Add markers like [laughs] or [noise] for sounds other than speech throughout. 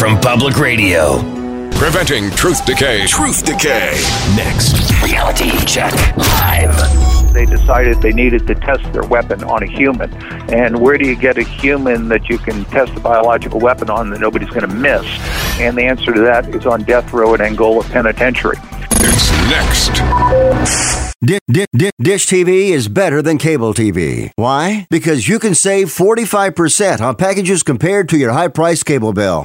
from Public Radio. Preventing truth decay. Truth decay. Next. Reality check live. They decided they needed to test their weapon on a human. And where do you get a human that you can test a biological weapon on that nobody's going to miss? And the answer to that is on death row at Angola Penitentiary. It's next. Di- di- di- Dish TV is better than cable TV. Why? Because you can save 45% on packages compared to your high priced cable bill.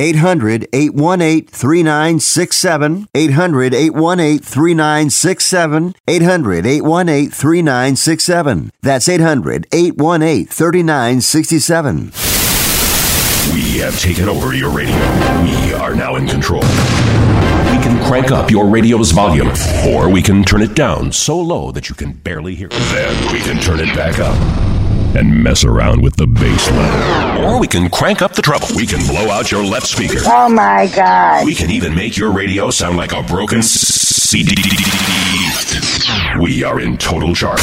800 818 3967. 800 818 3967. 800 818 3967. That's 800 818 3967. We have taken over your radio. We are now in control. We can crank up your radio's volume, or we can turn it down so low that you can barely hear it. Then we can turn it back up and mess around with the bass level. Or we can crank up the treble. We can blow out your left speaker. Oh my god. We can even make your radio sound like a broken CD. We are in total charge.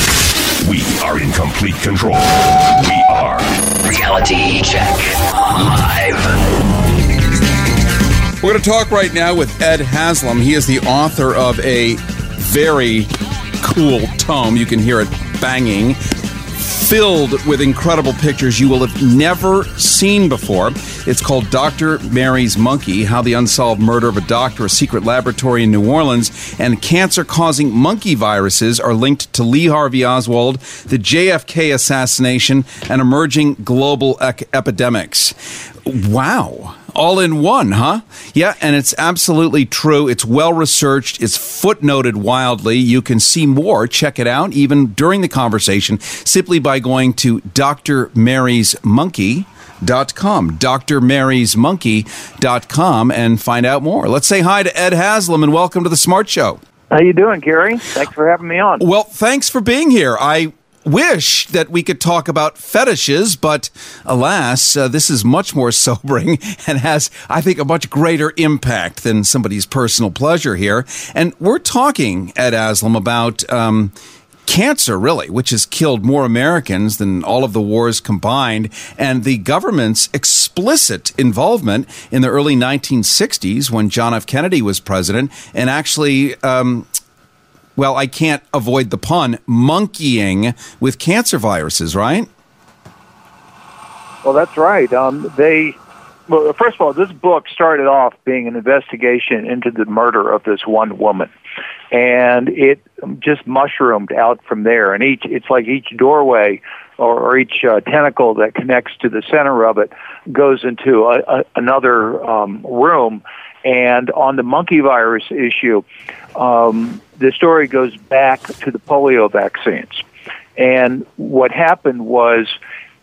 We are in complete control. We are Reality Check Live. We're going to talk right now with Ed Haslam. He is the author of a very cool tome. You can hear it banging, filled with incredible pictures you will have never seen before. It's called Dr. Mary's Monkey How the Unsolved Murder of a Doctor, a Secret Laboratory in New Orleans, and cancer causing monkey viruses are linked to Lee Harvey Oswald, the JFK assassination, and emerging global ec- epidemics. Wow all in one, huh? Yeah, and it's absolutely true. It's well researched. It's footnoted wildly. You can see more. Check it out, even during the conversation, simply by going to Dr. Mary's Monkey. Dot com, drmarysmonkey.com, and find out more. Let's say hi to Ed Haslam and welcome to the Smart Show. How you doing, Gary? Thanks for having me on. Well, thanks for being here. I wish that we could talk about fetishes, but alas, uh, this is much more [laughs] sobering and has, I think, a much greater impact than somebody's personal pleasure here. And we're talking, Ed Haslam, about. Um, cancer, really, which has killed more Americans than all of the wars combined, and the government's explicit involvement in the early 1960s when John F. Kennedy was president, and actually. Um, well, I can't avoid the pun, monkeying with cancer viruses, right? Well, that's right. Um, they, well, first of all, this book started off being an investigation into the murder of this one woman, and it just mushroomed out from there. And each, it's like each doorway or, or each uh, tentacle that connects to the center of it goes into a, a, another um, room. And on the monkey virus issue, um, the story goes back to the polio vaccines. And what happened was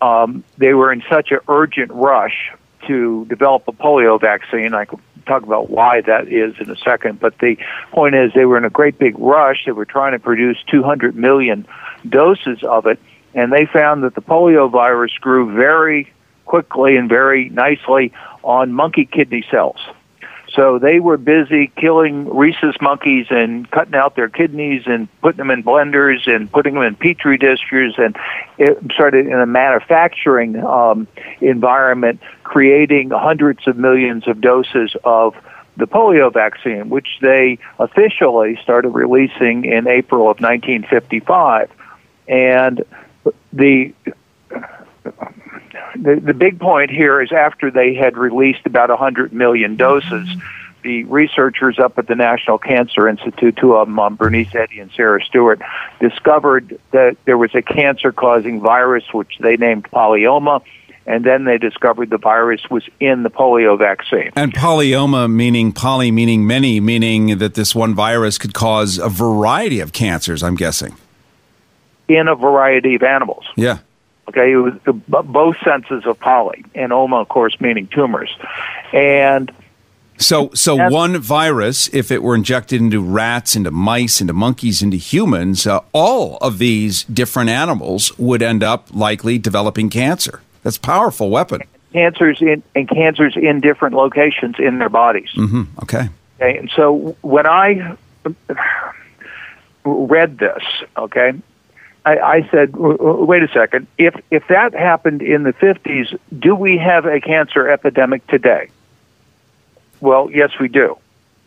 um, they were in such an urgent rush to develop a polio vaccine. I could talk about why that is in a second, but the point is they were in a great big rush. They were trying to produce 200 million doses of it, and they found that the polio virus grew very quickly and very nicely on monkey kidney cells. So they were busy killing rhesus monkeys and cutting out their kidneys and putting them in blenders and putting them in petri dishes and it started in a manufacturing um, environment, creating hundreds of millions of doses of the polio vaccine, which they officially started releasing in April of 1955. And the the, the big point here is after they had released about 100 million doses, the researchers up at the National Cancer Institute, two of them, um, Bernice Eddy and Sarah Stewart, discovered that there was a cancer causing virus which they named polyoma, and then they discovered the virus was in the polio vaccine. And polyoma meaning poly meaning many, meaning that this one virus could cause a variety of cancers, I'm guessing. In a variety of animals. Yeah. Okay, it was both senses of poly, and oma, of course, meaning tumors. And so, so one virus, if it were injected into rats, into mice, into monkeys, into humans, uh, all of these different animals would end up likely developing cancer. That's a powerful weapon. Cancers in and cancers in different locations in their bodies. Mm-hmm. Okay. Okay, and so when I read this, okay, I, I said, wait a second. If if that happened in the fifties, do we have a cancer epidemic today? Well, yes, we do.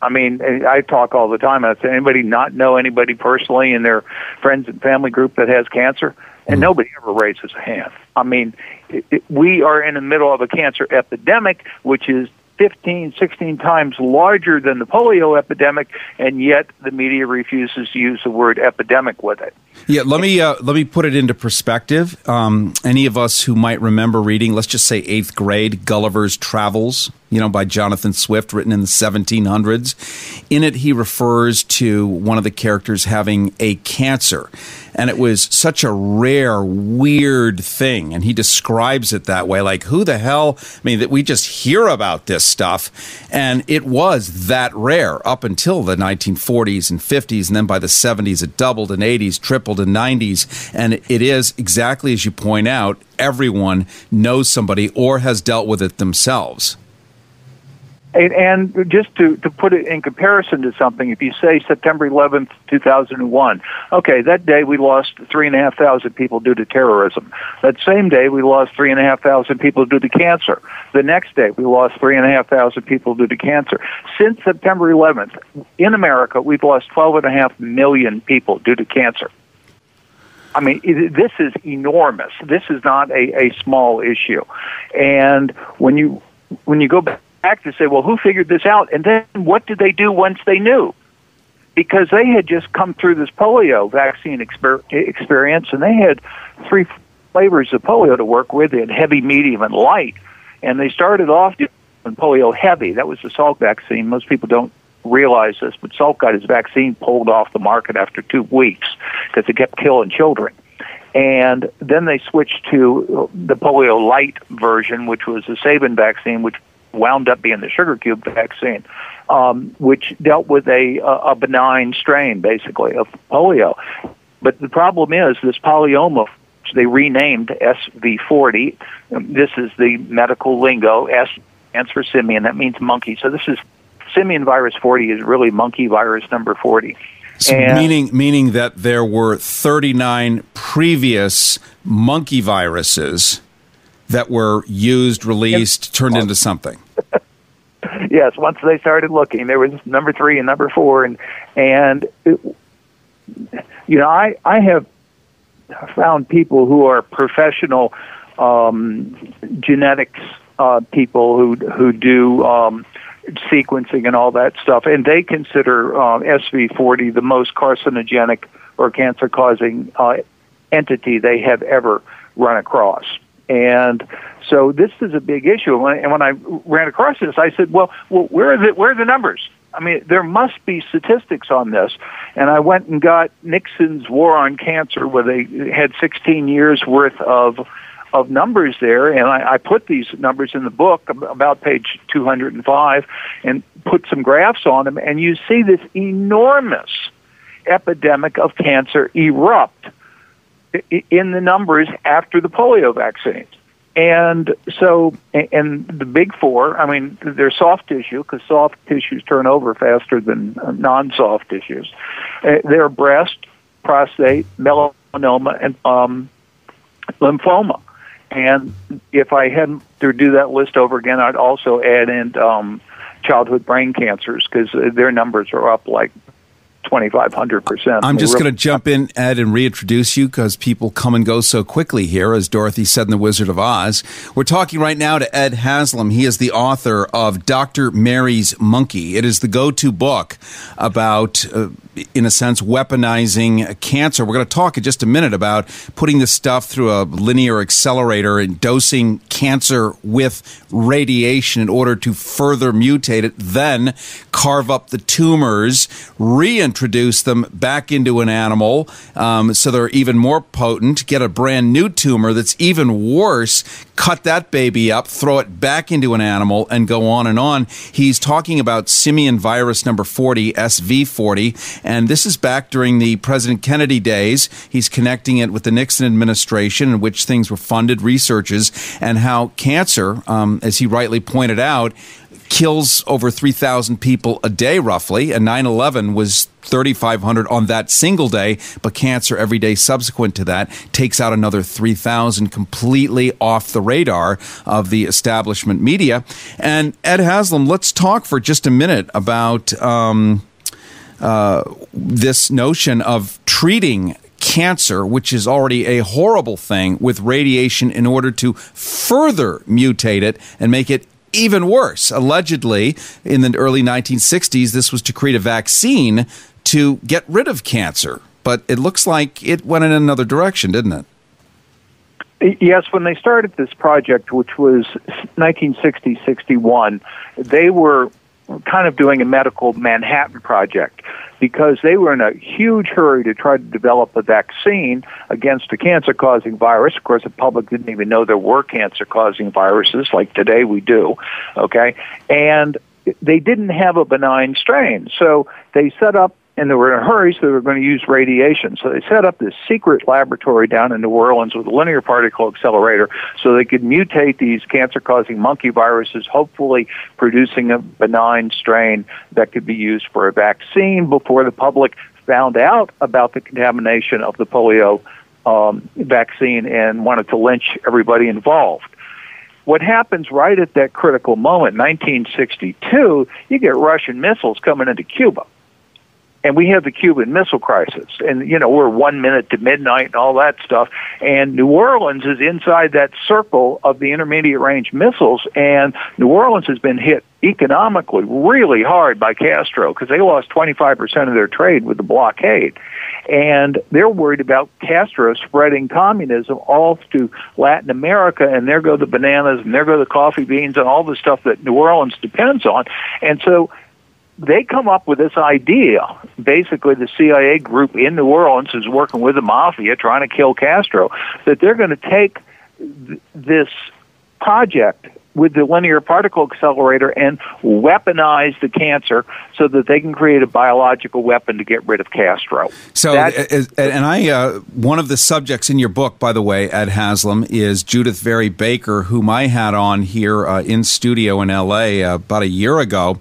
I mean, I talk all the time. I say, anybody not know anybody personally in their friends and family group that has cancer? And mm-hmm. nobody ever raises a hand. I mean, it, it, we are in the middle of a cancer epidemic, which is 15, 16 times larger than the polio epidemic, and yet the media refuses to use the word epidemic with it. Yeah, let me uh, let me put it into perspective. Um, any of us who might remember reading, let's just say eighth grade, Gulliver's Travels, you know, by Jonathan Swift, written in the 1700s. In it, he refers to one of the characters having a cancer and it was such a rare, weird thing. And he describes it that way, like who the hell? I mean, that we just hear about this stuff, and it was that rare up until the 1940s and 50s, and then by the 70s it doubled, and 80s tripled, and 90s, and it is exactly as you point out. Everyone knows somebody or has dealt with it themselves. And, and just to, to put it in comparison to something, if you say September 11th, 2001, okay, that day we lost 3,500 people due to terrorism. That same day we lost 3,500 people due to cancer. The next day we lost 3,500 people due to cancer. Since September 11th, in America, we've lost 12.5 million people due to cancer. I mean, this is enormous. This is not a, a small issue. And when you when you go back back to say, well, who figured this out? And then what did they do once they knew? Because they had just come through this polio vaccine exper- experience, and they had three flavors of polio to work with. They had heavy, medium, and light. And they started off doing polio heavy. That was the Salk vaccine. Most people don't realize this, but Salk got his vaccine pulled off the market after two weeks because it kept killing children. And then they switched to the polio light version, which was the Sabin vaccine, which wound up being the sugar cube vaccine, um, which dealt with a, a benign strain, basically, of polio. But the problem is this polyoma, which they renamed SV40. This is the medical lingo. S stands for simian. That means monkey. So this is simian virus 40 is really monkey virus number 40. So meaning meaning that there were 39 previous monkey viruses that were used, released, turned into something. Yes, once they started looking, there was number three and number four, and and it, you know, I I have found people who are professional um, genetics uh, people who who do um, sequencing and all that stuff, and they consider uh, SV40 the most carcinogenic or cancer-causing uh, entity they have ever run across. And so this is a big issue. And when, I ran across this, I said, well, well where, are the, where are the numbers? I mean, there must be statistics on this. And I went and got Nixon's War on Cancer, where they had 16 years worth of of numbers there, and I, I put these numbers in the book about page 205, and put some graphs on them, and you see this enormous epidemic of cancer erupt in the numbers after the polio vaccines. And so, and the big four, I mean, they're soft tissue because soft tissues turn over faster than non soft tissues. Uh, they're breast, prostate, melanoma, and um, lymphoma. And if I had to do that list over again, I'd also add in um, childhood brain cancers because their numbers are up like 2,500%. I'm just going to jump in, Ed, and reintroduce you because people come and go so quickly here, as Dorothy said in The Wizard of Oz. We're talking right now to Ed Haslam. He is the author of Dr. Mary's Monkey. It is the go to book about, uh, in a sense, weaponizing cancer. We're going to talk in just a minute about putting this stuff through a linear accelerator and dosing cancer with radiation in order to further mutate it, then carve up the tumors, reintroduce them back into an animal um, so they're even more potent, get a brand new tumor that's even worse, cut that baby up, throw it back into an animal, and go on and on. He's talking about simian virus number 40, SV40, and this is back during the President Kennedy days. He's connecting it with the Nixon administration, in which things were funded, researches, and how cancer, um, as he rightly pointed out, kills over 3,000 people a day, roughly, and 9 11 was 3,500 on that single day, but cancer every day subsequent to that takes out another 3,000 completely off the radar of the establishment media. And Ed Haslam, let's talk for just a minute about um, uh, this notion of treating cancer, which is already a horrible thing, with radiation in order to further mutate it and make it even worse. Allegedly, in the early 1960s, this was to create a vaccine to get rid of cancer. But it looks like it went in another direction, didn't it? Yes, when they started this project, which was 1960 61, they were kind of doing a medical Manhattan project because they were in a huge hurry to try to develop a vaccine against a cancer causing virus. Of course, the public didn't even know there were cancer causing viruses like today we do. Okay. And they didn't have a benign strain. So they set up and they were in a hurry, so they were going to use radiation. So they set up this secret laboratory down in New Orleans with a linear particle accelerator so they could mutate these cancer causing monkey viruses, hopefully producing a benign strain that could be used for a vaccine before the public found out about the contamination of the polio um, vaccine and wanted to lynch everybody involved what happens right at that critical moment, 1962, you get Russian missiles coming into Cuba and we have the Cuban Missile Crisis, and you know we're one minute to midnight and all that stuff. And New Orleans is inside that circle of the intermediate range missiles, and New Orleans has been hit economically really hard by Castro because they lost 25% of their trade with the blockade. And they're worried about Castro spreading communism all to Latin America, and there go the bananas, and there go the coffee beans, and all the stuff that New Orleans depends on. And so they come up with this idea. Basically, the CIA group in New Orleans is working with the mafia trying to kill Castro. That they're going to take th- this project with the linear particle accelerator and weaponize the cancer so that they can create a biological weapon to get rid of Castro. So, and I, uh, one of the subjects in your book, by the way, Ed Haslam, is Judith Vary Baker, whom I had on here uh, in studio in LA uh, about a year ago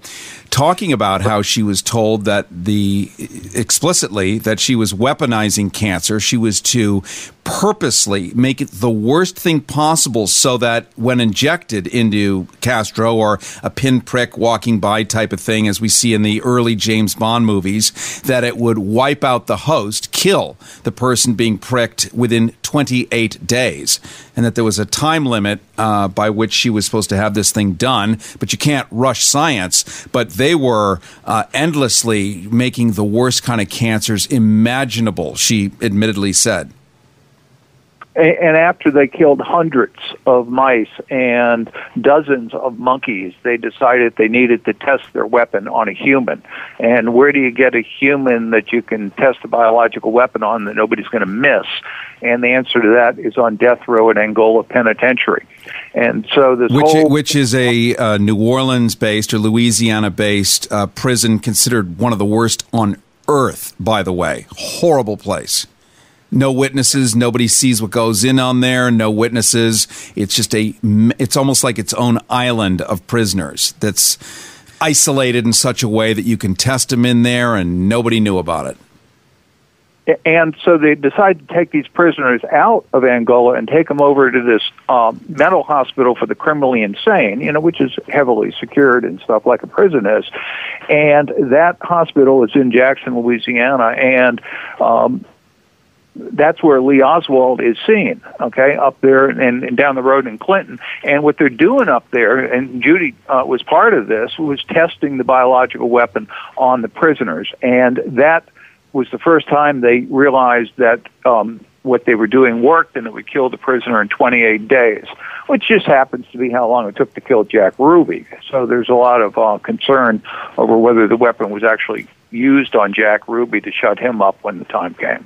talking about how she was told that the explicitly that she was weaponizing cancer. She was to purposely make it the worst thing possible so that when injected into Castro or a pinprick walking by type of thing, as we see in the early James Bond movies, that it would wipe out the host, kill the person being pricked within 28 days, and that there was a time limit uh, by which she was supposed to have this thing done. But you can't rush science. But they were uh, endlessly making the worst kind of cancers imaginable, she admittedly said and after they killed hundreds of mice and dozens of monkeys, they decided they needed to test their weapon on a human. And where do you get a human that you can test a biological weapon on that nobody's going to miss? And the answer to that is on death row at Angola Penitentiary. And so this which, whole which is a uh, New Orleans-based or Louisiana-based uh, prison considered one of the worst on earth. By the way, horrible place no witnesses. Nobody sees what goes in on there. No witnesses. It's just a it's almost like its own island of prisoners that's isolated in such a way that you can test them in there and nobody knew about it. And so they decided to take these prisoners out of Angola and take them over to this um, mental hospital for the criminally insane, you know, which is heavily secured and stuff like a prison is. And that hospital is in Jackson, Louisiana, and um, that's where Lee Oswald is seen, okay, up there and, and down the road in Clinton. And what they're doing up there, and Judy uh, was part of this, was testing the biological weapon on the prisoners. And that was the first time they realized that um, what they were doing worked and it would kill the prisoner in 28 days, which just happens to be how long it took to kill Jack Ruby. So there's a lot of uh, concern over whether the weapon was actually used on Jack Ruby to shut him up when the time came.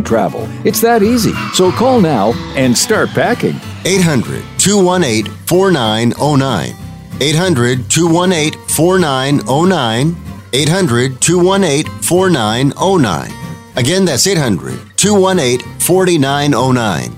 travel. It's that easy. So call now and start packing. 800 218 4909. 800 218 4909. 800 218 4909. Again, that's 800 218 4909.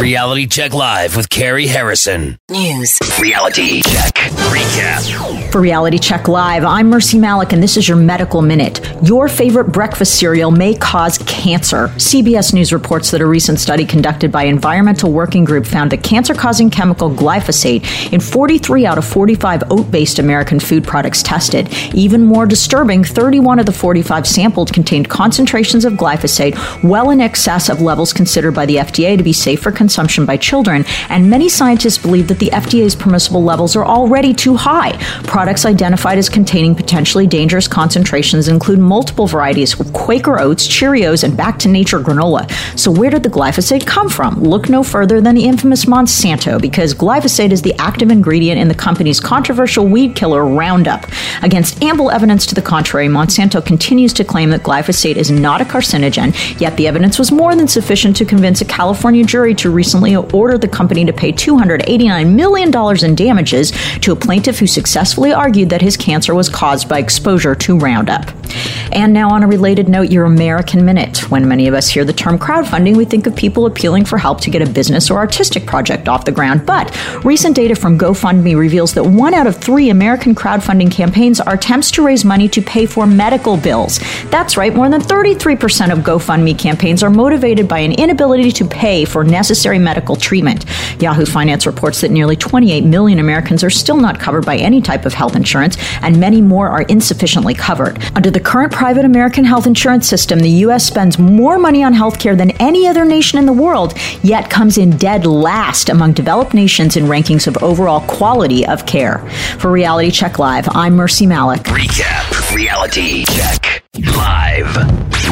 Reality Check Live with Carrie Harrison. News. Reality Check Recap. For Reality Check Live, I'm Mercy Malik, and this is your Medical Minute. Your favorite breakfast cereal may cause cancer. CBS News reports that a recent study conducted by Environmental Working Group found a cancer causing chemical glyphosate in 43 out of 45 oat based American food products tested. Even more disturbing, 31 of the 45 sampled contained concentrations of glyphosate well in excess of levels considered by the FDA to be safe for consumption by children, and many scientists believe that the FDA's permissible levels are already too high. Products identified as containing potentially dangerous concentrations include multiple varieties of Quaker Oats, Cheerios, and Back to Nature granola. So, where did the glyphosate come from? Look no further than the infamous Monsanto, because glyphosate is the active ingredient in the company's controversial weed killer Roundup. Against ample evidence to the contrary, Monsanto continues to claim that glyphosate is not a carcinogen, yet the evidence was more than sufficient to convince a California jury to recently ordered the company to pay $289 million in damages to a plaintiff who successfully argued that his cancer was caused by exposure to Roundup. And now, on a related note, your American Minute. When many of us hear the term crowdfunding, we think of people appealing for help to get a business or artistic project off the ground. But recent data from GoFundMe reveals that one out of three American crowdfunding campaigns are attempts to raise money to pay for medical bills. That's right, more than 33% of GoFundMe campaigns are motivated by an inability to pay for necessary medical treatment. Yahoo Finance reports that nearly 28 million Americans are still not covered by any type of health insurance, and many more are insufficiently covered. Under the current private American health insurance system, the U.S. spends more money on healthcare than any other nation in the world, yet comes in dead last among developed nations in rankings of overall quality of care. For Reality Check Live, I'm Mercy Malik. Recap. Reality Check Live.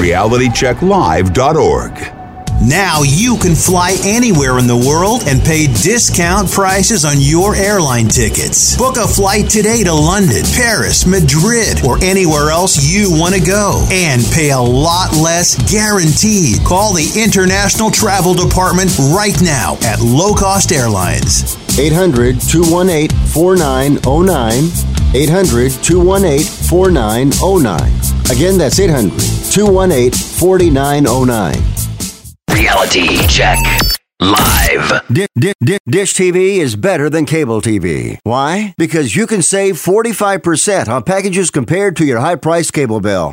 realitychecklive.org. Now you can fly anywhere in the world and pay discount prices on your airline tickets. Book a flight today to London, Paris, Madrid, or anywhere else you want to go and pay a lot less guaranteed. Call the International Travel Department right now at Low Cost Airlines. 800 218 4909. 800 218 4909. Again, that's 800 218 4909. Reality Check Live. Di- di- di- Dish TV is better than cable TV. Why? Because you can save 45% on packages compared to your high priced cable bill.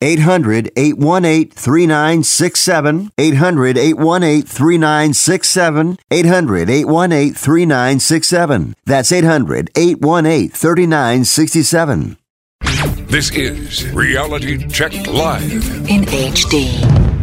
800 818 3967. 800 818 3967. 800 818 3967. That's 800 818 3967. This is Reality Check Live in HD.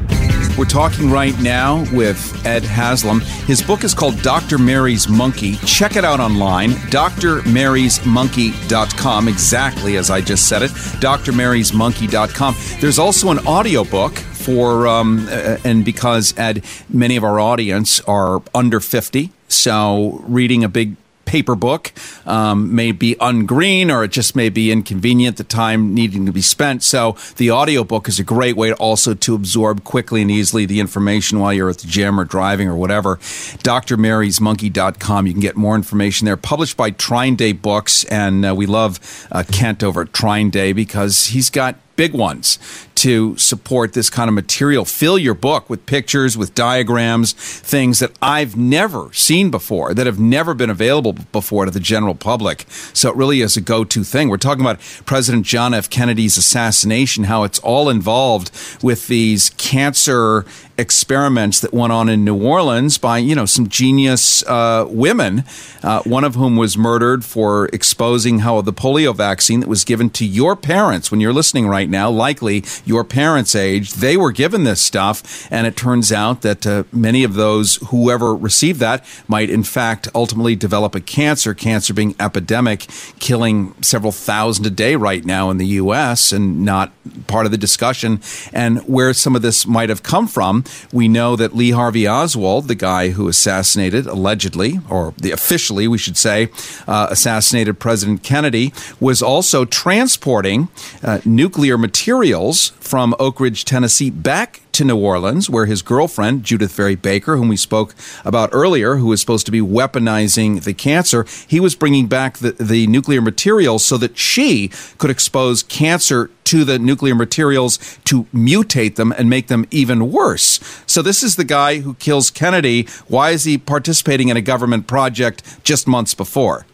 We're talking right now with Ed Haslam. His book is called Dr. Mary's Monkey. Check it out online, drmarysmonkey.com, exactly as I just said it, drmarysmonkey.com. There's also an audiobook for, um, uh, and because, Ed, many of our audience are under 50, so reading a big paper book um, may be ungreen or it just may be inconvenient the time needing to be spent. So the audiobook is a great way also to absorb quickly and easily the information while you're at the gym or driving or whatever. Drmarysmonkey.com you can get more information there. Published by TrineDay books and uh, we love uh, kent over at TrineDay because he's got big ones to support this kind of material. Fill your book with pictures, with diagrams, things that I've never seen before, that have never been available before to the general public. So it really is a go to thing. We're talking about President John F. Kennedy's assassination, how it's all involved with these cancer experiments that went on in New Orleans by, you know, some genius uh, women, uh, one of whom was murdered for exposing how the polio vaccine that was given to your parents when you're listening right now, likely your parents' age, they were given this stuff. And it turns out that uh, many of those, whoever received that, might in fact ultimately develop a cancer, cancer being epidemic, killing several thousand a day right now in the U.S. and not part of the discussion. And where some of this might have come from, we know that Lee Harvey Oswald, the guy who assassinated, allegedly, or the officially, we should say, uh, assassinated President Kennedy, was also transporting uh, nuclear materials from Oak Ridge, Tennessee, back to New Orleans, where his girlfriend, Judith Vary Baker, whom we spoke about earlier, who was supposed to be weaponizing the cancer, he was bringing back the, the nuclear materials so that she could expose cancer to the nuclear materials to mutate them and make them even worse. So, this is the guy who kills Kennedy. Why is he participating in a government project just months before?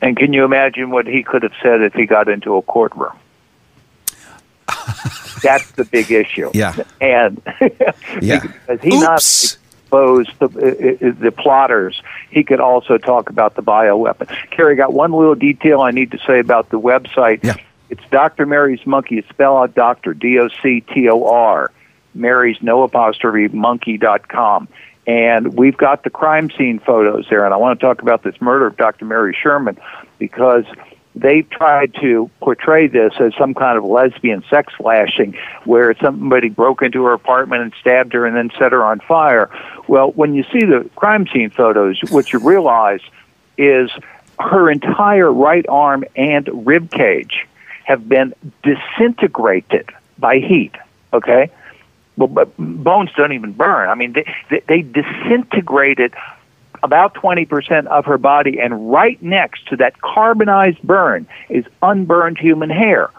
And can you imagine what he could have said if he got into a courtroom? [laughs] That's the big issue. Yeah. And [laughs] yeah. because he not exposed the, uh, the plotters, he could also talk about the bioweapon. Kerry, got one little detail I need to say about the website. Yeah. It's Dr. Mary's Monkey. Spell out Doctor, D O C T O R. Mary's no apostrophe monkey.com. And we've got the crime scene photos there. And I want to talk about this murder of Dr. Mary Sherman because they tried to portray this as some kind of lesbian sex flashing where somebody broke into her apartment and stabbed her and then set her on fire. Well, when you see the crime scene photos, what you realize is her entire right arm and rib cage have been disintegrated by heat. Okay? Well, but bones don't even burn. I mean, they, they, they disintegrated about 20% of her body, and right next to that carbonized burn is unburned human hair.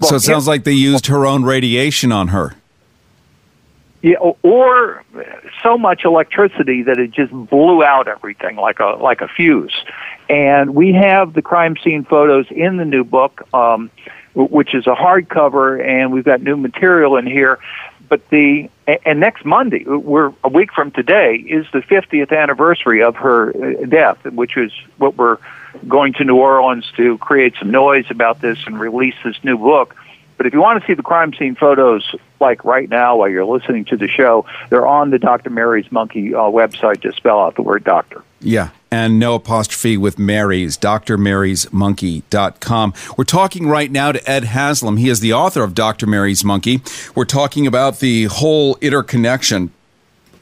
Well, so it sounds like they used her own radiation on her. Yeah, or so much electricity that it just blew out everything like a like a fuse. And we have the crime scene photos in the new book, um, which is a hardcover, and we've got new material in here but the and next Monday, we're a week from today, is the 50th anniversary of her uh, death, which is what we're going to New Orleans to create some noise about this and release this new book. But if you want to see the crime scene photos, like right now while you're listening to the show, they're on the Dr. Mary's Monkey uh, website. Just spell out the word doctor. Yeah, and no apostrophe with Mary's, drmarysmonkey.com. We're talking right now to Ed Haslam. He is the author of Dr. Mary's Monkey. We're talking about the whole interconnection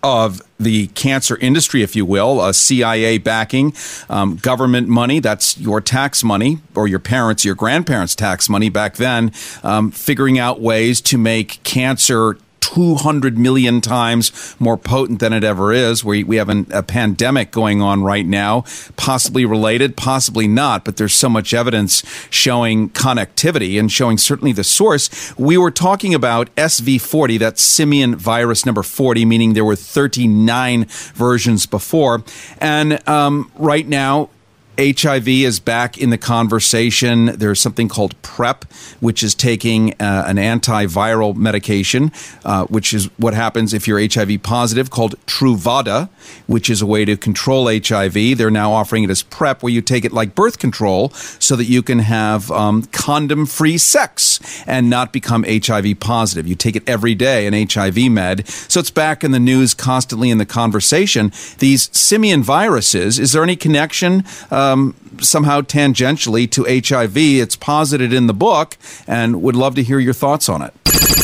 of the cancer industry, if you will, a CIA backing, um, government money, that's your tax money or your parents, your grandparents' tax money back then, um, figuring out ways to make cancer 200 million times more potent than it ever is. We, we have an, a pandemic going on right now, possibly related, possibly not, but there's so much evidence showing connectivity and showing certainly the source. We were talking about SV40, that simian virus number 40, meaning there were 39 versions before. And um, right now, HIV is back in the conversation. There's something called PrEP, which is taking uh, an antiviral medication, uh, which is what happens if you're HIV positive, called Truvada, which is a way to control HIV. They're now offering it as PrEP, where you take it like birth control so that you can have um, condom free sex and not become HIV positive. You take it every day, an HIV med. So it's back in the news, constantly in the conversation. These simian viruses, is there any connection? Um, somehow tangentially to HIV. It's posited in the book, and would love to hear your thoughts on it.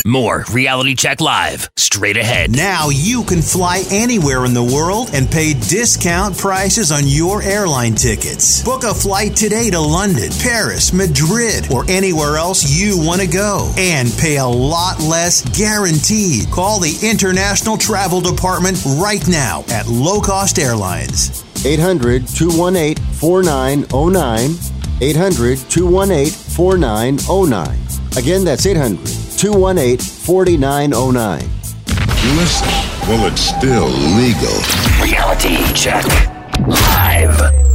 More Reality Check Live, straight ahead. Now you can fly anywhere in the world and pay discount prices on your airline tickets. Book a flight today to London, Paris, Madrid, or anywhere else you want to go and pay a lot less guaranteed. Call the International Travel Department right now at Low Cost Airlines. 800 218 4909. 800 218 4909. Again, that's 800 218 4909. Listen? Well, it's still legal. Reality check. Live.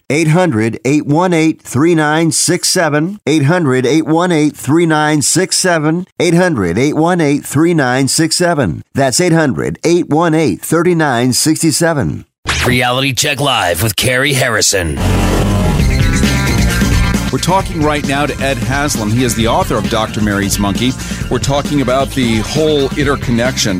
800 818 3967. 800 818 3967. 800 818 3967. That's 800 818 3967. Reality Check Live with Carrie Harrison. We're talking right now to Ed Haslam. He is the author of Dr. Mary's Monkey. We're talking about the whole interconnection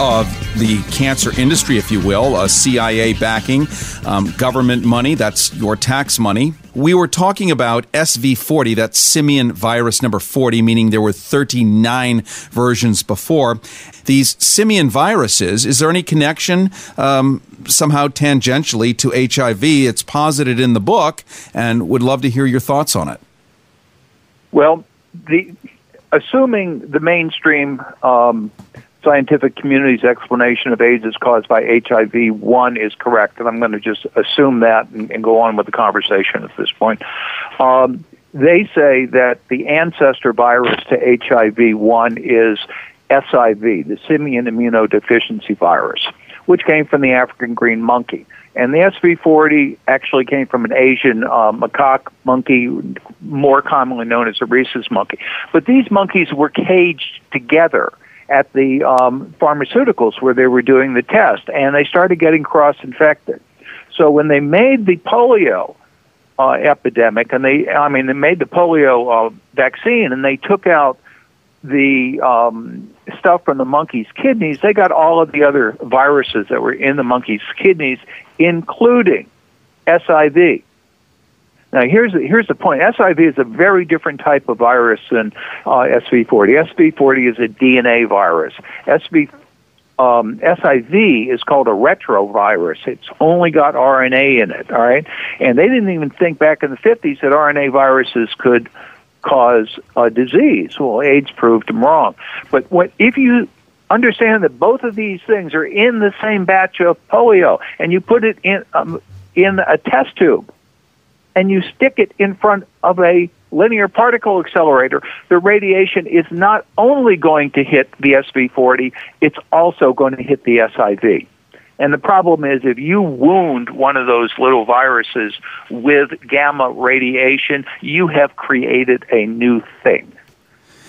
of the cancer industry, if you will, a CIA backing, um, government money, that's your tax money. We were talking about SV40, that simian virus number 40, meaning there were 39 versions before. These simian viruses, is there any connection um, somehow tangentially to HIV? It's posited in the book, and would love to hear your thoughts on it. Well, the assuming the mainstream um, scientific community's explanation of AIDS is caused by HIV one is correct, and I'm going to just assume that and, and go on with the conversation at this point. Um, they say that the ancestor virus to HIV one is SIV, the simian immunodeficiency virus, which came from the African green monkey. And the SV40 actually came from an Asian uh, macaque monkey, more commonly known as a rhesus monkey. But these monkeys were caged together at the um, pharmaceuticals where they were doing the test, and they started getting cross-infected. So when they made the polio uh, epidemic, and they, I mean, they made the polio uh, vaccine, and they took out the um, stuff from the monkey's kidneys, they got all of the other viruses that were in the monkey's kidneys, including SIV. Now, here's the, here's the point. SIV is a very different type of virus than uh, SV40. SV40 is a DNA virus. SV um, SIV is called a retrovirus. It's only got RNA in it, all right? And they didn't even think back in the 50s that RNA viruses could cause a disease. Well, AIDS proved them wrong. But what if you understand that both of these things are in the same batch of polio and you put it in um, in a test tube and you stick it in front of a linear particle accelerator, the radiation is not only going to hit the SV40, it's also going to hit the SIV. And the problem is if you wound one of those little viruses with gamma radiation, you have created a new thing.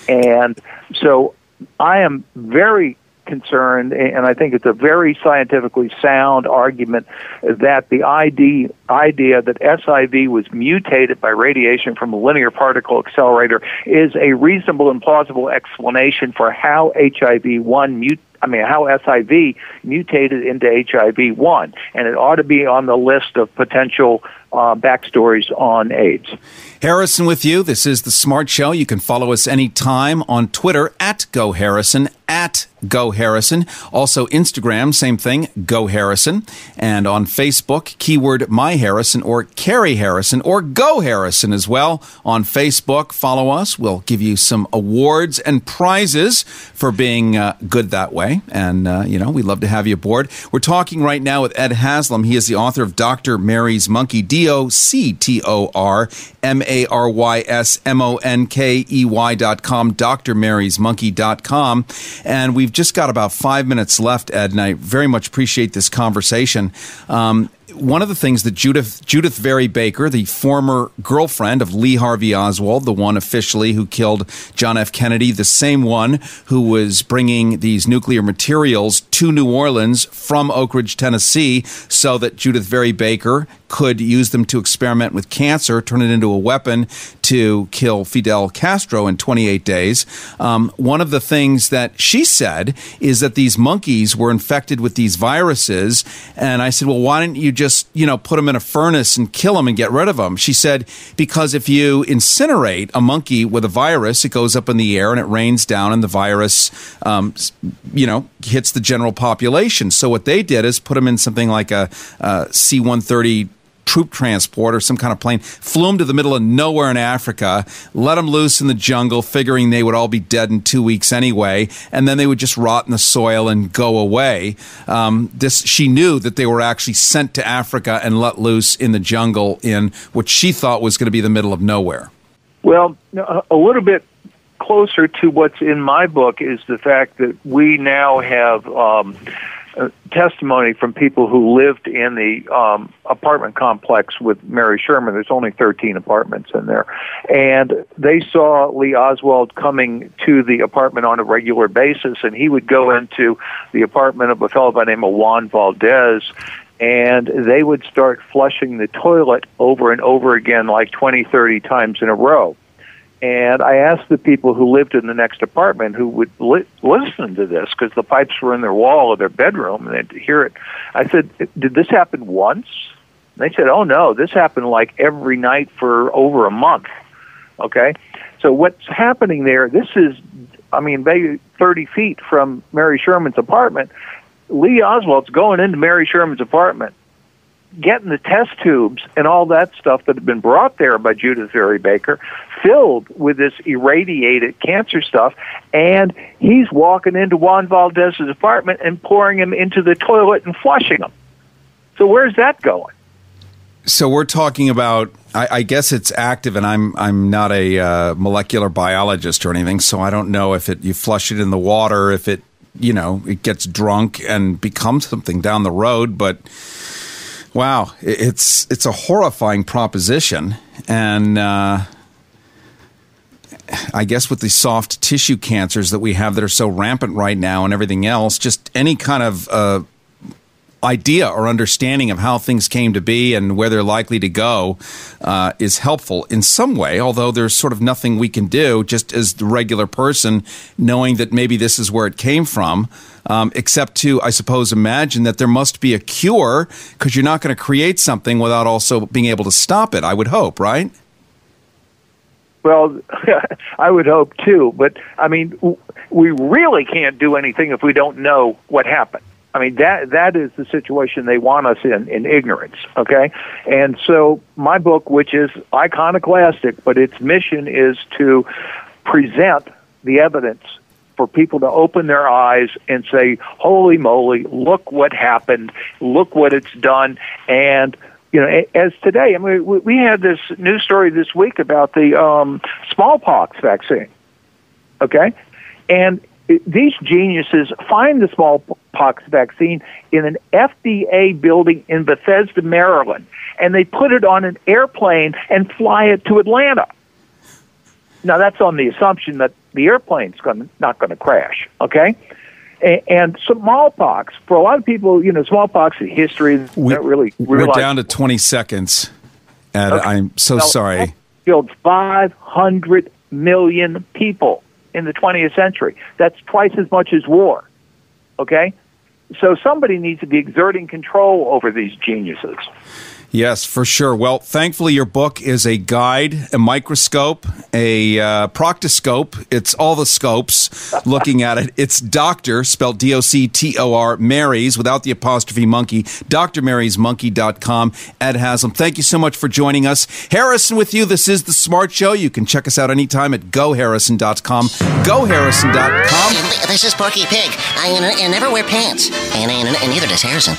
And so I am very concerned, and I think it's a very scientifically sound argument that the ID, idea that SIV was mutated by radiation from a linear particle accelerator is a reasonable and plausible explanation for how HIV 1 mutated I mean, how SIV mutated into HIV 1, and it ought to be on the list of potential uh, backstories on AIDS. Harrison with you. This is The Smart Show. You can follow us anytime on Twitter at Go Harrison, at Go Harrison. Also, Instagram, same thing, Go Harrison. And on Facebook, keyword My Harrison or Carrie Harrison or Go Harrison as well. On Facebook, follow us. We'll give you some awards and prizes for being uh, good that way. And, uh, you know, we'd love to have you aboard. We're talking right now with Ed Haslam. He is the author of Dr. Mary's Monkey, D O C T O R M A R Y S M O N K E Y dot com, dot com. And we've just got about five minutes left, Ed, and I very much appreciate this conversation. Um, one of the things that Judith Judith Vary Baker, the former girlfriend of Lee Harvey Oswald, the one officially who killed John F. Kennedy, the same one who was bringing these nuclear materials to New Orleans from Oak Ridge, Tennessee, so that Judith Vary Baker could use them to experiment with cancer, turn it into a weapon to kill Fidel Castro in 28 days. Um, one of the things that she said is that these monkeys were infected with these viruses, and I said, "Well, why didn't you just you know put them in a furnace and kill them and get rid of them?" She said, "Because if you incinerate a monkey with a virus, it goes up in the air and it rains down, and the virus, um, you know, hits the general population. So what they did is put them in something like a a C-130." Troop transport or some kind of plane, flew them to the middle of nowhere in Africa, let them loose in the jungle, figuring they would all be dead in two weeks anyway, and then they would just rot in the soil and go away. Um, this she knew that they were actually sent to Africa and let loose in the jungle in what she thought was going to be the middle of nowhere. Well, a little bit closer to what's in my book is the fact that we now have. Um, uh, testimony from people who lived in the um, apartment complex with Mary Sherman. There's only 13 apartments in there. And they saw Lee Oswald coming to the apartment on a regular basis, and he would go into the apartment of a fellow by the name of Juan Valdez. And they would start flushing the toilet over and over again, like 20, 30 times in a row. And I asked the people who lived in the next apartment who would li- listen to this because the pipes were in their wall of their bedroom and they'd hear it. I said, Did this happen once? And they said, Oh, no, this happened like every night for over a month. Okay? So what's happening there, this is, I mean, maybe 30 feet from Mary Sherman's apartment. Lee Oswald's going into Mary Sherman's apartment getting the test tubes and all that stuff that had been brought there by Judith Vary Baker, filled with this irradiated cancer stuff, and he's walking into Juan Valdez's apartment and pouring him into the toilet and flushing him. So where's that going? So we're talking about. I, I guess it's active, and I'm I'm not a uh, molecular biologist or anything, so I don't know if it you flush it in the water, if it you know it gets drunk and becomes something down the road, but Wow, it's it's a horrifying proposition, and uh, I guess with the soft tissue cancers that we have that are so rampant right now, and everything else, just any kind of uh, idea or understanding of how things came to be and where they're likely to go uh, is helpful in some way, although there's sort of nothing we can do just as the regular person knowing that maybe this is where it came from, um, except to, I suppose, imagine that there must be a cure because you're not going to create something without also being able to stop it, I would hope, right? Well, [laughs] I would hope too, but I mean, we really can't do anything if we don't know what happened. I mean that that is the situation they want us in in ignorance. Okay, and so my book, which is iconoclastic, but its mission is to present the evidence for people to open their eyes and say, "Holy moly! Look what happened! Look what it's done!" And you know, as today, I mean, we had this news story this week about the um, smallpox vaccine. Okay, and these geniuses find the smallpox smallpox vaccine in an FDA building in Bethesda, Maryland, and they put it on an airplane and fly it to Atlanta. Now that's on the assumption that the airplane's going not going to crash. Okay. And, and smallpox for a lot of people, you know, smallpox is history. We, not really. We're down to 20 seconds. And Okay. I'm so sorry. killed 500 million people in the 20th century. That's twice as much as war. Okay? So somebody needs to be exerting control over these geniuses. Yes, for sure. Well, thankfully, your book is a guide, a microscope, a uh, proctoscope. It's all the scopes looking at it. It's Doctor, spelled D O C T O R, Mary's, without the apostrophe monkey, drmarysmonkey.com. Ed Haslam, thank you so much for joining us. Harrison with you. This is The Smart Show. You can check us out anytime at goharrison.com. Goharrison.com. This is Porky Pig. I, uh, I never wear pants. And, and, and neither does Harrison.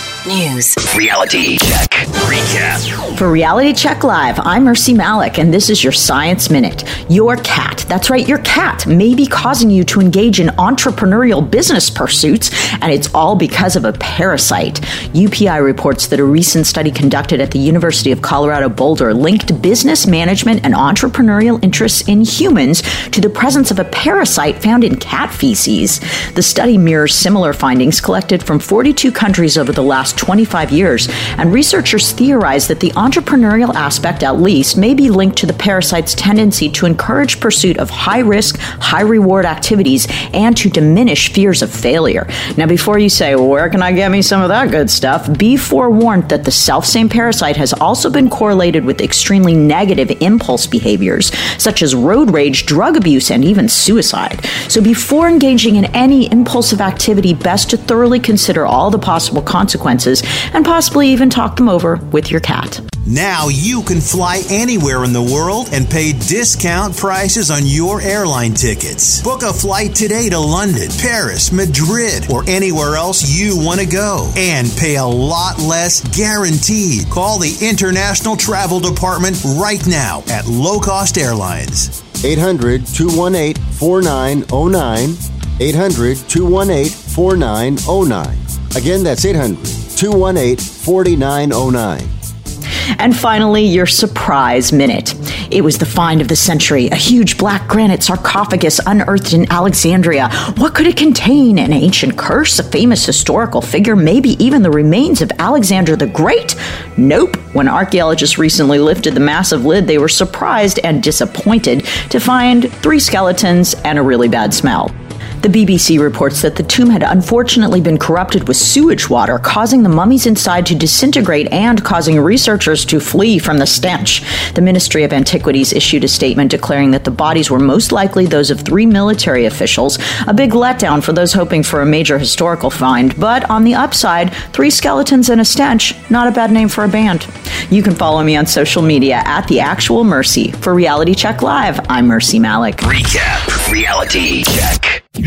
[laughs] News. Reality check. Recap. For Reality Check Live, I'm Mercy Malik, and this is your Science Minute. Your cat, that's right, your cat, may be causing you to engage in entrepreneurial business pursuits, and it's all because of a parasite. UPI reports that a recent study conducted at the University of Colorado Boulder linked business management and entrepreneurial interests in humans to the presence of a parasite found in cat feces. The study mirrors similar findings collected from 42 countries over the last 25 years, and researchers theorize that the entrepreneurial aspect, at least, may be linked to the parasite's tendency to encourage pursuit of high risk, high reward activities and to diminish fears of failure. Now, before you say, where can I get me some of that good stuff? Be forewarned that the self same parasite has also been correlated with extremely negative impulse behaviors, such as road rage, drug abuse, and even suicide. So, before engaging in any impulsive activity, best to thoroughly consider all the possible consequences and possibly even talk them over with your cat. Now you can fly anywhere in the world and pay discount prices on your airline tickets. Book a flight today to London, Paris, Madrid, or anywhere else you want to go and pay a lot less guaranteed. Call the International Travel Department right now at Low Cost Airlines. 800 218 4909. 800 218 4909. Again, that's 800 218 4909. And finally, your surprise minute. It was the find of the century, a huge black granite sarcophagus unearthed in Alexandria. What could it contain? An ancient curse, a famous historical figure, maybe even the remains of Alexander the Great? Nope. When archaeologists recently lifted the massive lid, they were surprised and disappointed to find three skeletons and a really bad smell. The BBC reports that the tomb had unfortunately been corrupted with sewage water, causing the mummies inside to disintegrate and causing researchers to flee from the stench. The Ministry of Antiquities issued a statement declaring that the bodies were most likely those of three military officials, a big letdown for those hoping for a major historical find. But on the upside, three skeletons and a stench, not a bad name for a band. You can follow me on social media at The Actual Mercy. For Reality Check Live, I'm Mercy Malik. Recap. Reality check.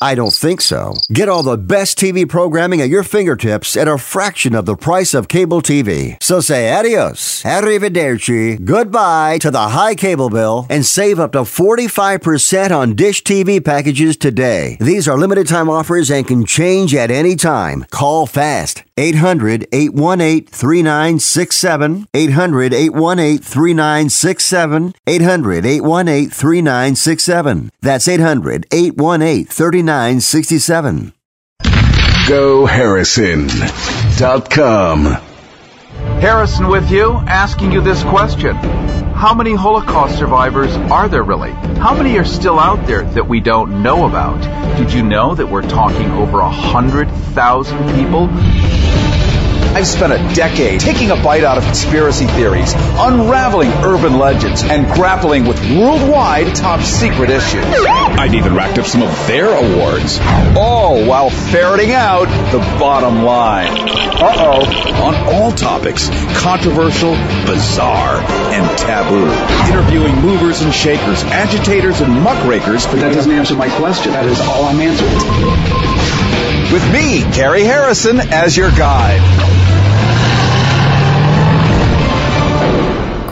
I don't think so. Get all the best TV programming at your fingertips at a fraction of the price of cable TV. So say adios, arrivederci, goodbye to the high cable bill and save up to 45% on Dish TV packages today. These are limited time offers and can change at any time. Call fast. 800 818 3967. 800 818 3967. 800 818 3967. That's 800 818 3967. GoHarrison.com. Harrison with you, asking you this question. How many Holocaust survivors are there really? How many are still out there that we don't know about? Did you know that we're talking over a hundred thousand people? I've spent a decade taking a bite out of conspiracy theories, unraveling urban legends, and grappling with worldwide top secret issues. I've even racked up some of their awards, all while ferreting out the bottom line. Uh oh. On all topics, controversial, bizarre, and taboo. Interviewing movers and shakers, agitators and muckrakers. But that doesn't answer my question. That is all I'm answering. With me, Gary Harrison, as your guide.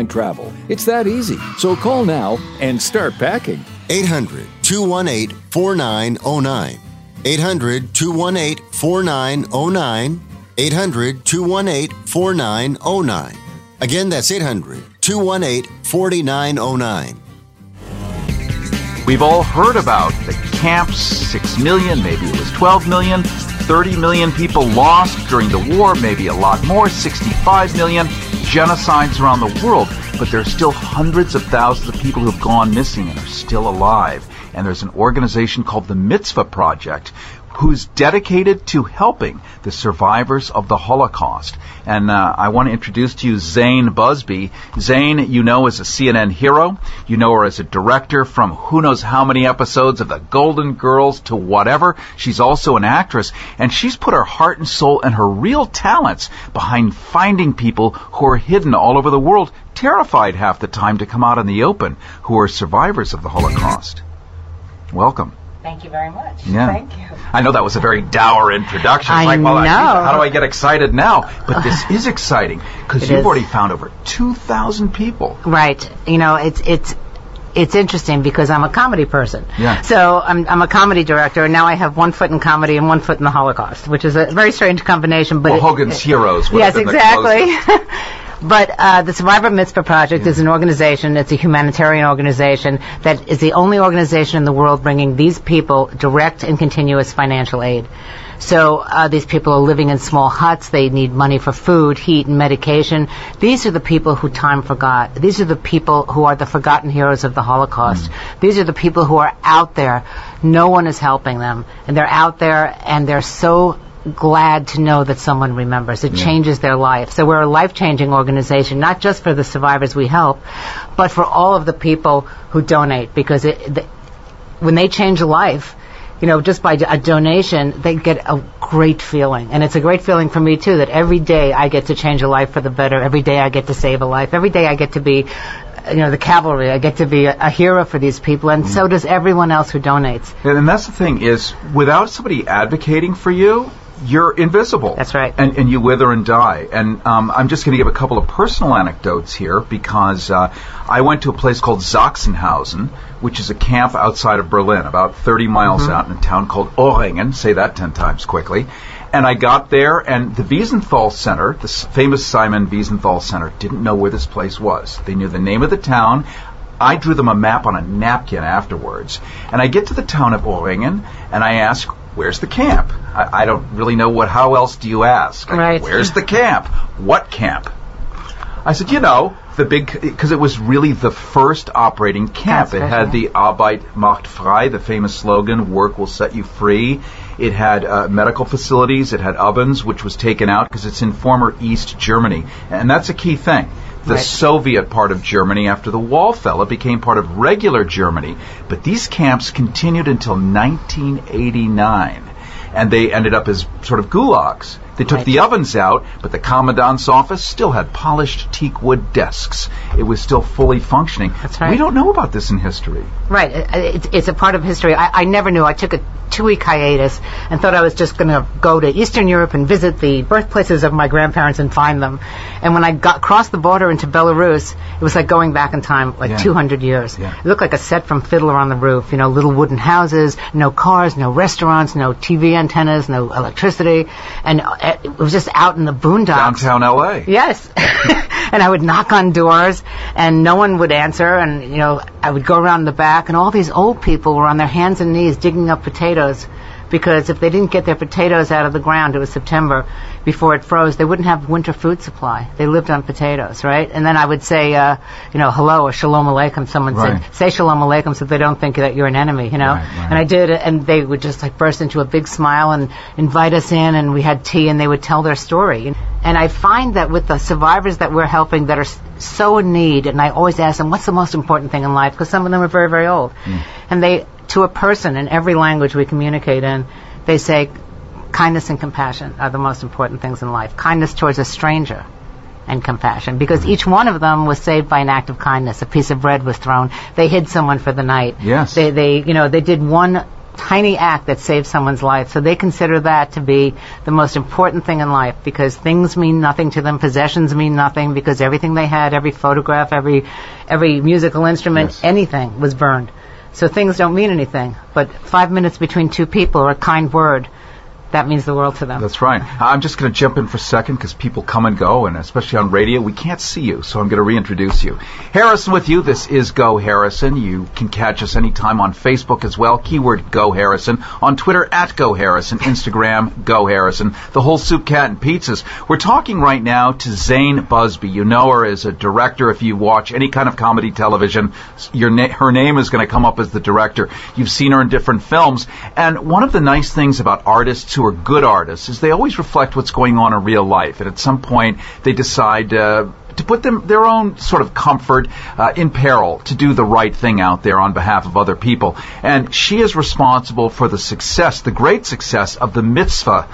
airline travel. It's that easy. So call now and start packing. 800 218 4909. 800 218 4909. 800 218 4909. Again, that's 800 218 4909. We've all heard about the camps, 6 million, maybe it was 12 million, 30 million people lost during the war, maybe a lot more, 65 million, genocides around the world, but there are still hundreds of thousands of people who've gone missing and are still alive. And there's an organization called the Mitzvah Project who's dedicated to helping the survivors of the Holocaust. And uh, I want to introduce to you Zane Buzby. Zane, you know, is a CNN hero. You know her as a director from who knows how many episodes of The Golden Girls to whatever. She's also an actress, and she's put her heart and soul and her real talents behind finding people who are hidden all over the world, terrified half the time to come out in the open, who are survivors of the Holocaust. Welcome. Thank you very much. Yeah. Thank you. I know that was a very dour introduction. It's I like, well, know. how do I get excited now? But [laughs] this is exciting because you've is. already found over 2,000 people. Right. You know, it's it's it's interesting because I'm a comedy person. Yeah. So I'm I'm a comedy director, and now I have one foot in comedy and one foot in the Holocaust, which is a very strange combination. But well, it- Hogan's Heroes would yes, have been exactly. [laughs] But uh, the Survivor Mitzvah Project is an organization, it's a humanitarian organization that is the only organization in the world bringing these people direct and continuous financial aid. So uh, these people are living in small huts. They need money for food, heat, and medication. These are the people who time forgot. These are the people who are the forgotten heroes of the Holocaust. These are the people who are out there. No one is helping them, and they're out there, and they're so glad to know that someone remembers. It changes their life. So we're a life-changing organization, not just for the survivors we help, but for all of the people who donate, because it, the, when they change a life, you know, just by a donation, they get a great feeling. And it's a great feeling for me, too, that every day I get to change a life for the better. Every day I get to save a life. Every day I get to be, you know, the cavalry. I get to be a, a hero for these people. And so mm-hmm. does everyone else who donates. And, and that's the thing is, without somebody advocating for you, you're invisible. That's right. And, and you wither and die. And um, I'm just going to give a couple of personal anecdotes here because uh, I went to a place called Sachsenhausen, which is a camp outside of Berlin, about 30 miles Mm-hmm. out in a town called Oringen. Say that 10 times quickly. And I got there, and the Wiesenthal Center, the famous Simon Wiesenthal Center, didn't know where this place was. They knew the name of the town. I drew them a map on a napkin afterwards. And I get to the town of Oringen, and I ask, where's the camp? I, I don't really know what, how else do you ask? Go, Right. Where's the camp? What camp? I said, you know, the big, because it was really the first operating camp. That's it had the Arbeit macht frei, the famous slogan, work will set you free. It had uh, medical facilities. It had ovens, which was taken out because it's in former East Germany. And that's a key thing. The Right. Soviet part of Germany, after the wall fell, it became part of regular Germany. But these camps continued until 1989 and they ended up as sort of gulags. They took the ovens out, but the commandant's office still had polished teak wood desks. It was still fully functioning. That's right. We don't know about this in history. Right. It's, it's a part of history. I, I never knew. I took a two week hiatus and thought I was just going to go to Eastern Europe and visit the birthplaces of my grandparents and find them. And when I got crossed the border into Belarus, it was like going back in time like Yeah. 200 years. It looked like a set from Fiddler on the Roof. You know, little wooden houses, no cars, no restaurants, no TV antennas, no electricity. And uh, it was just out in the boondocks. Downtown L.A. Yes. [laughs] and I would knock on doors and no one would answer and you know I would go around the back and all these old people were on their hands and knees digging up potatoes because if they didn't get their potatoes out of the ground it was September before it froze they wouldn't have winter food supply. They lived on potatoes right? And then I would say uh, you know hello or shalom aleichem someone Right. said say shalom aleichem so they don't think that you're an enemy you know? And I did and they would just like burst into a big smile and invite us in and we had tea and they would tell their story. And I find that with the survivors that we're helping that are so in need and I always ask them what's the most important thing in life? Because some of them are very very old. And they to a person in every language we communicate in they say kindness and compassion are the most important things in life. Kindness towards a stranger and compassion. Because each one of them was saved by an act of kindness. A piece of bread was thrown. They hid someone for the night. Yes. they they you know they did one tiny act that saved someone's life. So they consider that to be the most important thing in life. Because things mean nothing to them. Possessions mean nothing. Because everything they had every photograph every every musical instrument anything was burned so things don't mean anything. But 5 minutes between two people or a kind word that means the world to them That's right. I'm just going to jump in for a second because people come and go, and especially on radio, we can't see you, so I'm going to reintroduce you. Harrison with you. This is Go Harrison. You can catch us anytime on Facebook as well. Keyword Go Harrison. On Twitter at Go Harrison. Instagram Go Harrison. The whole soup, cat, and pizzas. We're talking right now to Zane Buzby. You know her as a director. If you watch any kind of comedy television, na- her name is going to come up as the director. You've seen her in different films. And one of the nice things about artists who are good artists is they always reflect what's going on in real life. And at some point, they decide uh, to put them their own sort of comfort uh, in peril to do the right thing out there on behalf of other people. And she is responsible for the success, the great success of the mitzvah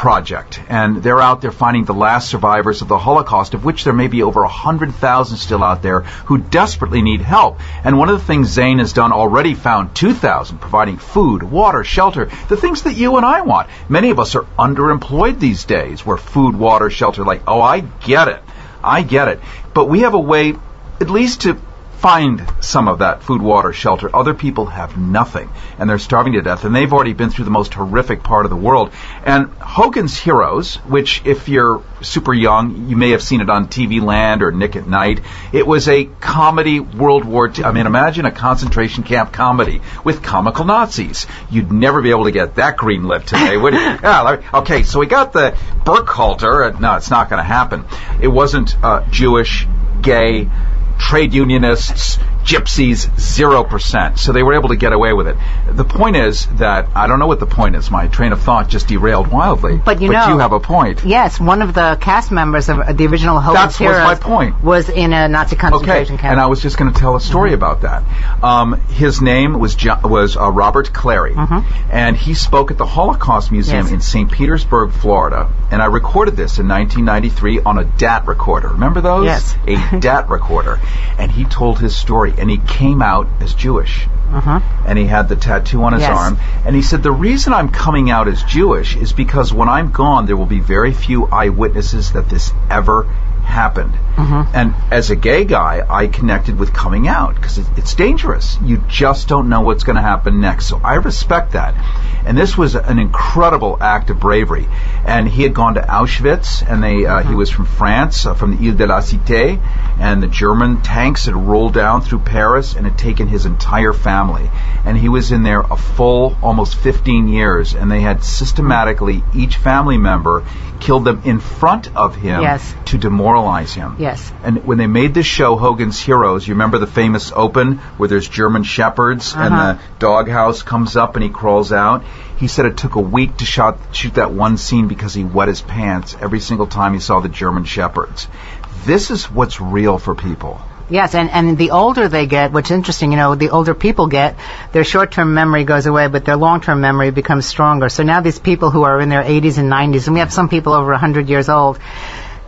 project and they're out there finding the last survivors of the holocaust of which there may be over 100,000 still out there who desperately need help. And one of the things Zane has done already found 2,000 providing food water shelter the things that you and I want. Many of us are underemployed these days where food water shelter like oh I get it. I get it. But we have a way at least to find some of that food, water, shelter. Other people have nothing and they're starving to death and they've already been through the most horrific part of the world. And Hogan's Heroes, which if you're super young, you may have seen it on TV Land or Nick at Night. It was a comedy World War II. I mean, imagine a concentration camp comedy with comical Nazis. You'd never be able to get that green lit today, would you? [laughs] Yeah, okay, so we got the Burkhalter. No, it's not going to happen. It wasn't uh, Jewish, gay, trade unionists, gypsies, 0%. So they were able to get away with it. The point is that, I don't know what the point is. My train of thought just derailed wildly. But you know- you have a point. Yes, one of the cast members of the original Hogan's That was my Heroes point. was in a Nazi Okay, concentration camp. and I was just going to tell a story about that. Um, his name was was uh, Robert Clary, and he spoke at the Holocaust Museum Yes. in St. Petersburg, Florida. And I recorded this in 1993 on a DAT recorder. Remember those? Yes. a DAT recorder. And he told his story, and he came out as Jewish. uh-huh. And he had the tattoo on his Yes. arm. And he said, The reason I'm coming out as Jewish is because when I'm gone, there will be very few eyewitnesses that this ever happened. And as a gay guy, I connected with coming out because it, it's dangerous. You just don't know what's going to happen next. So I respect that. And this was an incredible act of bravery. And he had gone to Auschwitz, and they uh, he was from France, uh, from the Ile de la Cité, and the German tanks had rolled down through Paris and had taken his entire family. And he was in there a full almost 15 years, and they had systematically each family member killed them in front of him Yes. to demoralize him. Yes. And when they made this show, Hogan's Heroes, you remember the famous open where there's German shepherds and Uh-huh. the doghouse comes up and he crawls out? He said it took a week to shot, shoot that one scene because he wet his pants every single time he saw the German shepherds. This is what's real for people. Yes, and, and the older they get, which is interesting, you know, the older people get, their short-term memory goes away, but their long-term memory becomes stronger. So now these people who are in their 80s and 90s, and we have some people over 100 years old,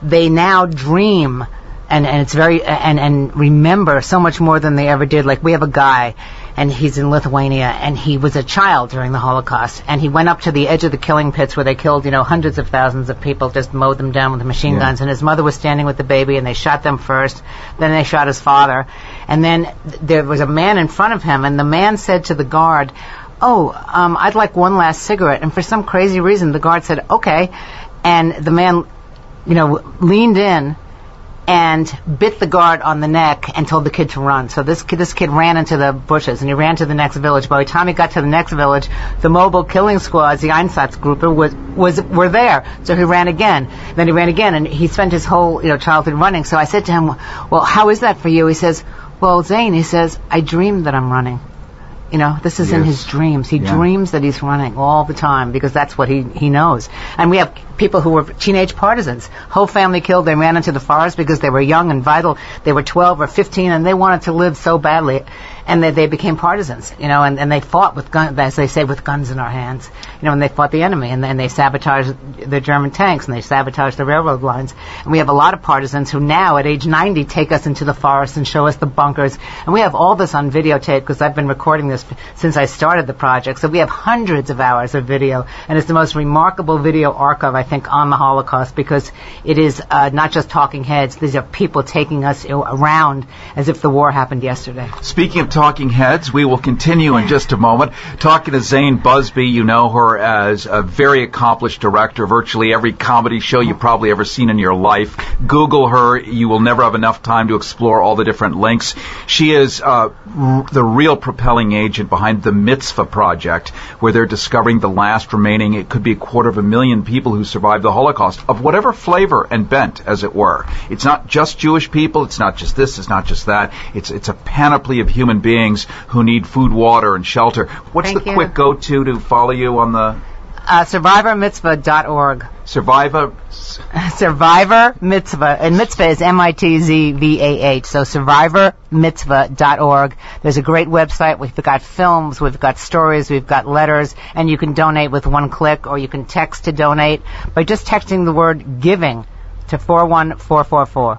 they now dream and, and it's very and and remember so much more than they ever did. Like we have a guy, and he's in Lithuania, and he was a child during the Holocaust, and he went up to the edge of the killing pits where they killed, you know, hundreds of thousands of people, just mowed them down with machine Yeah. guns, and his mother was standing with the baby, and they shot them first, then they shot his father, and then th- there was a man in front of him, and the man said to the guard. Oh, um, I'd like one last cigarette. And for some crazy reason, the guard said, okay. And the man, you know, leaned in and bit the guard on the neck and told the kid to run. So this kid, this kid ran into the bushes and he ran to the next village. By the time he got to the next village, the mobile killing squads, the Einsatzgruppe, was was were there. So he ran again. Then he ran again, and he spent his whole you know childhood running. So I said to him, "Well, how is that for you?" He says, "Well, Zane," he says, "I dream that I'm running." You know, this is in his dreams. He Yeah. dreams that he's running all the time because that's what he, he knows. And we have people who were teenage partisans. Whole family killed. They ran into the forest because they were young and vital. They were 12 or 15 and they wanted to live so badly. And they, they became partisans, you know, and, and they fought with guns, as they say, with guns in our hands. You know, and they fought the enemy and, and they sabotaged the German tanks and they sabotaged the railroad lines. And we have a lot of partisans who now at age 90 take us into the forest and show us the bunkers. And we have all this on videotape because I've been recording this since I started the project. So we have hundreds of hours of video and it's the most remarkable video archive, I think, on the Holocaust because it is uh, not just talking heads. These are people taking us around as if the war happened yesterday. Speaking of talking heads, we will continue in just a moment. Talking to Zane Buzby, you know her as a very accomplished director. Virtually every comedy show you've probably ever seen in your life. Google her. You will never have enough time to explore all the different links. She is uh, r- the real propelling agent behind the Mitzvah Project, where they're discovering the last remaining, it could be a quarter of a million people who survived the Holocaust, of whatever flavor and bent, as it were. It's not just Jewish people. It's not just this. It's not just that. It's it's a panoply of human beings who need food, water, and shelter. What's Thank the you. quick go-to to follow you on the Uh, survivormitzvah.org. Survivor? [laughs] Survivor Mitzvah. And Mitzvah is M-I-T-Z-V-A-H. So survivormitzvah.org. There's a great website. We've got films, we've got stories, we've got letters, and you can donate with one click or you can text to donate by just texting the word giving to 41444.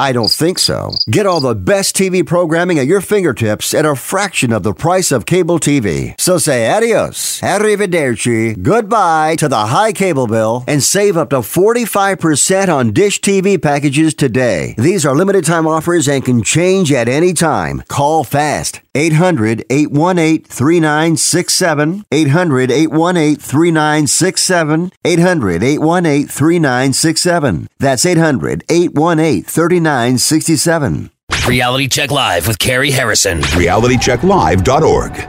I don't think so. Get all the best TV programming at your fingertips at a fraction of the price of cable TV. So say adios, arrivederci, goodbye to the high cable bill and save up to 45% on Dish TV packages today. These are limited time offers and can change at any time. Call fast. 800 818 3967. 800 818 3967. 800 818 3967. That's 800 818 3967. Reality Check Live with Carrie Harrison. RealityCheckLive.org.